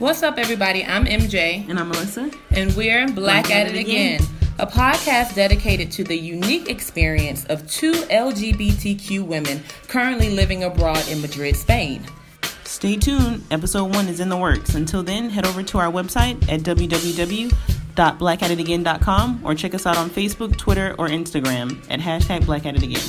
What's up, everybody? I'm MJ. And I'm Melissa. And we're Black, Black at, It, again. again, a podcast dedicated to the unique experience of two LGBTQ women currently living abroad in Madrid, Spain. Stay tuned. Episode one is in the works. Until then, head over to our website at www.blackatitagain.com or check us out on Facebook, Twitter, or Instagram at hashtag Black At It Again.